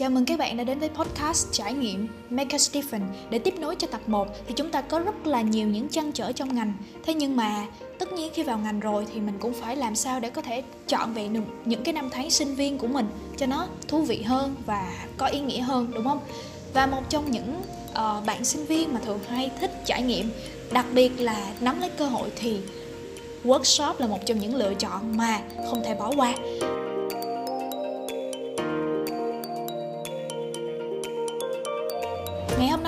Chào mừng các bạn đã đến với podcast trải nghiệm Make a Different Để tiếp nối cho tập 1 thì chúng ta có rất là nhiều những trăn trở trong ngành. Thế nhưng mà tất nhiên khi vào ngành rồi thì mình cũng phải làm sao để có thể chọn vẹn được những cái năm tháng sinh viên của mình Cho nó thú vị hơn và có ý nghĩa hơn đúng không? Và một trong những uh, bạn sinh viên mà thường hay thích trải nghiệm Đặc biệt là nắm lấy cơ hội thì workshop là một trong những lựa chọn mà không thể bỏ qua.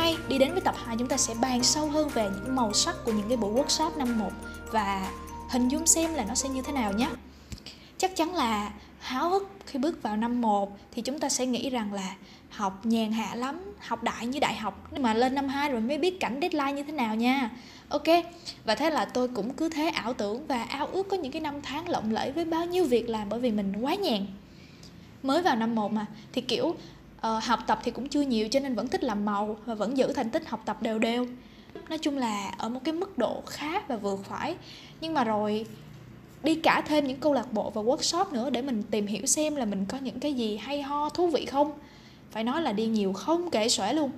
Nay đi đến với tập 2 chúng ta sẽ bàn sâu hơn về những màu sắc của những cái buổi workshop năm 1 và hình dung xem là nó sẽ như thế nào nhé. Chắc chắn là háo hức khi bước vào năm 1 thì chúng ta sẽ nghĩ rằng là học nhàn hạ lắm, học đại như đại học nhưng mà lên năm 2 rồi mới biết cảnh deadline như thế nào nha. Ok, và thế là tôi cũng cứ thế ảo tưởng và ao ước có những cái năm tháng lộng lẫy với bao nhiêu việc làm bởi vì mình quá nhàn. Mới vào năm 1 mà thì kiểu uh, học tập thì cũng chưa nhiều cho nên vẫn thích làm màu và vẫn giữ thành tích học tập đều đều. Nói chung là ở một cái mức độ khá và vừa phải. Nhưng mà rồi đi cả thêm những câu lạc bộ và workshop nữa để mình tìm hiểu xem là mình có những cái gì hay ho thú vị không. Phải nói là đi nhiều không kể xuể luôn.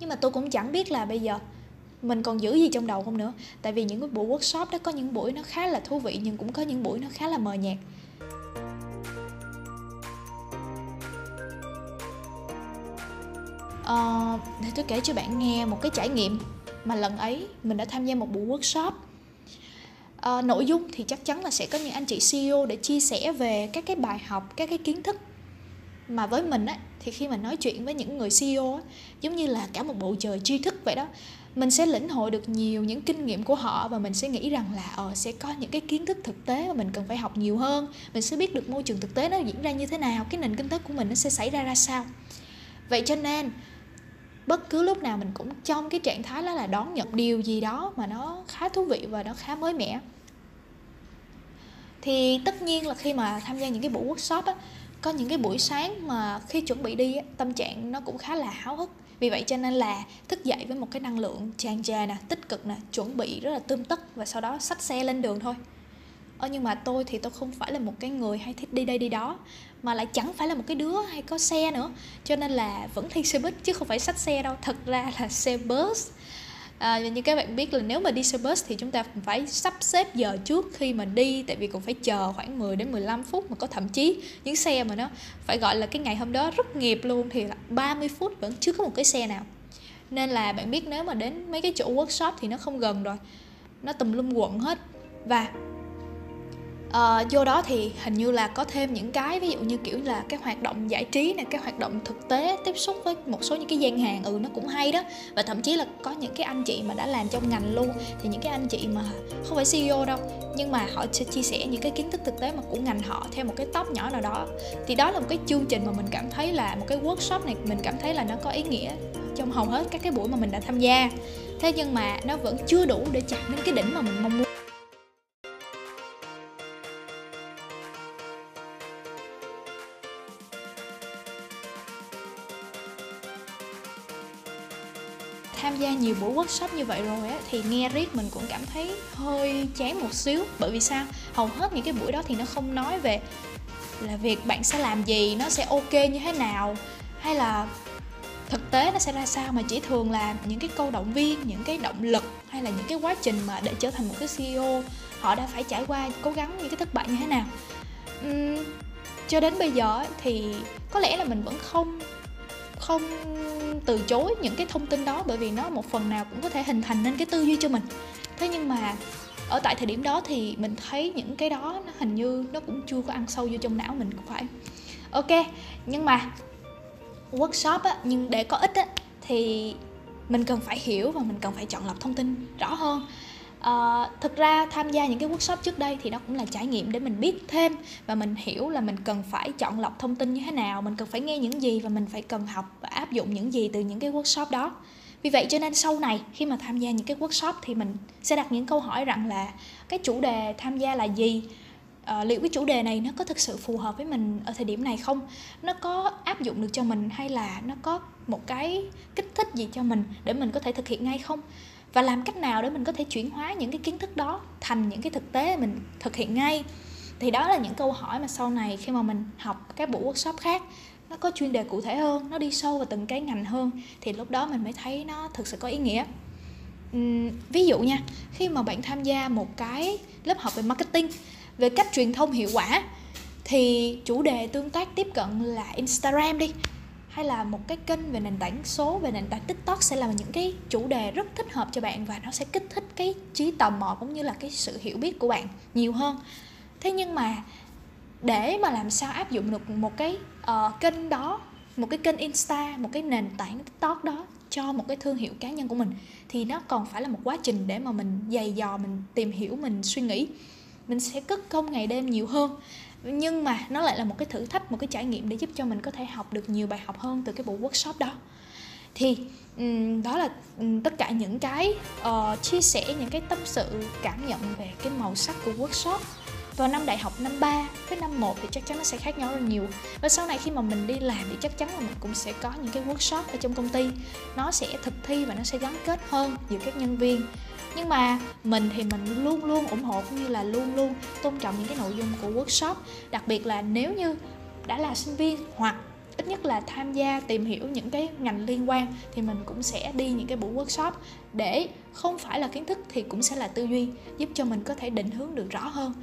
Nhưng mà tôi cũng chẳng biết là bây giờ mình còn giữ gì trong đầu không nữa. Tại vì những cái buổi workshop đó có những buổi nó khá là thú vị nhưng cũng có những buổi nó khá là mờ nhạt. Uh, để tôi kể cho bạn nghe một cái trải nghiệm mà lần ấy mình đã tham gia một buổi workshop. À, nội dung thì chắc chắn là sẽ có những anh chị CEO để chia sẻ về các cái bài học các cái kiến thức. Mà với mình á thì khi mà nói chuyện với những người CEO á, giống như là cả một bầu trời tri thức vậy đó mình sẽ lĩnh hội được nhiều những kinh nghiệm của họ và mình sẽ nghĩ rằng là ờ sẽ có những cái kiến thức thực tế mà mình cần phải học nhiều hơn. Mình sẽ biết được môi trường thực tế nó diễn ra như thế nào cái nền kinh tế của mình nó sẽ xảy ra ra sao. Vậy cho nên bất cứ lúc nào mình cũng trong cái trạng thái đó là đón nhận điều gì đó mà nó khá thú vị và nó khá mới mẻ. Thì tất nhiên là khi mà tham gia những cái buổi workshop á có những cái buổi sáng mà khi chuẩn bị đi á, tâm trạng nó cũng khá là háo hức. Vì vậy cho nên là thức dậy với một cái năng lượng tràn trề nè tích cực nè chuẩn bị rất là tươm tất và sau đó xách xe lên đường thôi. Ờ, nhưng mà tôi thì tôi không phải là một cái người hay thích đi đây đi đó mà lại chẳng phải là một cái đứa hay có xe nữa. Cho nên là vẫn thi xe buýt chứ không phải sách xe đâu. Thật ra là xe bus. À, như các bạn biết là nếu mà đi xe bus thì chúng ta phải sắp xếp giờ trước khi mà đi tại vì còn phải chờ khoảng 10 đến 15 phút mà có thậm chí những xe mà nó phải gọi là cái ngày hôm đó rất nghiệp luôn thì là 30 phút vẫn chưa có một cái xe nào. Nên là bạn biết nếu mà đến mấy cái chỗ workshop thì nó không gần rồi. Nó tùm lum quận hết. Và uh, vô đó thì hình như là có thêm những cái ví dụ như kiểu là cái hoạt động giải trí này cái hoạt động thực tế tiếp xúc với một số những cái gian hàng ừ nó cũng hay đó. Và thậm chí là có những cái anh chị mà đã làm trong ngành luôn thì những cái anh chị mà không phải CEO đâu nhưng mà họ sẽ chia sẻ những cái kiến thức thực tế mà của ngành họ theo một cái tóc nhỏ nào đó. Thì đó là một cái chương trình mà mình cảm thấy là một cái workshop này mình cảm thấy là nó có ý nghĩa trong hầu hết các cái buổi mà mình đã tham gia. Thế nhưng mà nó vẫn chưa đủ để chạm đến cái đỉnh mà mình mong muốn tham gia nhiều buổi workshop như vậy rồi á thì nghe riết mình cũng cảm thấy hơi chán một xíu. Bởi vì sao? Hầu hết những cái buổi đó thì nó không nói về là việc bạn sẽ làm gì nó sẽ ok như thế nào hay là thực tế nó sẽ ra sao mà chỉ thường là những cái câu động viên những cái động lực hay là những cái quá trình mà để trở thành một cái ceo họ đã phải trải qua cố gắng những cái thất bại như thế nào. Uhm, cho đến bây giờ thì có lẽ là mình vẫn không không từ chối những cái thông tin đó, bởi vì nó một phần nào cũng có thể hình thành nên cái tư duy cho mình. Thế nhưng mà ở tại thời điểm đó thì mình thấy những cái đó nó hình như nó cũng chưa có ăn sâu vô trong não mình cũng phải ok, nhưng mà workshop á, nhưng để có ích á, thì mình cần phải hiểu và mình cần phải chọn lọc thông tin rõ hơn uh, thực ra tham gia những cái workshop trước đây thì nó cũng là trải nghiệm để mình biết thêm và mình hiểu là mình cần phải chọn lọc thông tin như thế nào mình cần phải nghe những gì và mình phải cần học và áp dụng những gì từ những cái workshop đó. Vì vậy cho nên sau này khi mà tham gia những cái workshop thì mình sẽ đặt những câu hỏi rằng là cái chủ đề tham gia là gì? Uh, liệu cái chủ đề này nó có thực sự phù hợp với mình ở thời điểm này không? Nó có áp dụng được cho mình hay là nó có một cái kích thích gì cho mình để mình có thể thực hiện ngay không? Và làm cách nào để mình có thể chuyển hóa những cái kiến thức đó thành những cái thực tế mình thực hiện ngay? Thì đó là những câu hỏi mà sau này khi mà mình học các buổi workshop khác nó có chuyên đề cụ thể hơn nó đi sâu vào từng cái ngành hơn thì lúc đó mình mới thấy nó thực sự có ý nghĩa. Uhm, ví dụ nha khi mà bạn tham gia một cái lớp học về marketing về cách truyền thông hiệu quả thì chủ đề tương tác tiếp cận là instagram đi hay là một cái kênh về nền tảng số về nền tảng tiktok sẽ là những cái chủ đề rất thích hợp cho bạn và nó sẽ kích thích cái trí tò mò cũng như là cái sự hiểu biết của bạn nhiều hơn. Thế nhưng mà để mà làm sao áp dụng được một cái uh, kênh đó một cái kênh insta một cái nền tảng tiktok đó cho một cái thương hiệu cá nhân của mình thì nó còn phải là một quá trình để mà mình dày dò mình tìm hiểu mình suy nghĩ. Mình sẽ cất công ngày đêm nhiều hơn nhưng mà nó lại là một cái thử thách một cái trải nghiệm để giúp cho mình có thể học được nhiều bài học hơn từ cái buổi workshop đó. Thì đó là tất cả những cái uh, chia sẻ những cái tâm sự cảm nhận về cái màu sắc của workshop vào năm đại học năm 3 với năm 1 thì chắc chắn nó sẽ khác nhau rất nhiều. Và sau này khi mà mình đi làm thì chắc chắn là mình cũng sẽ có những cái workshop ở trong công ty. Nó sẽ thực thi và nó sẽ gắn kết hơn giữa các nhân viên nhưng mà mình thì mình luôn luôn ủng hộ cũng như là luôn luôn tôn trọng những cái nội dung của workshop. Đặc biệt là nếu như đã là sinh viên hoặc ít nhất là tham gia tìm hiểu những cái ngành liên quan thì mình cũng sẽ đi những cái buổi workshop để không phải là kiến thức thì cũng sẽ là tư duy, giúp cho mình có thể định hướng được rõ hơn.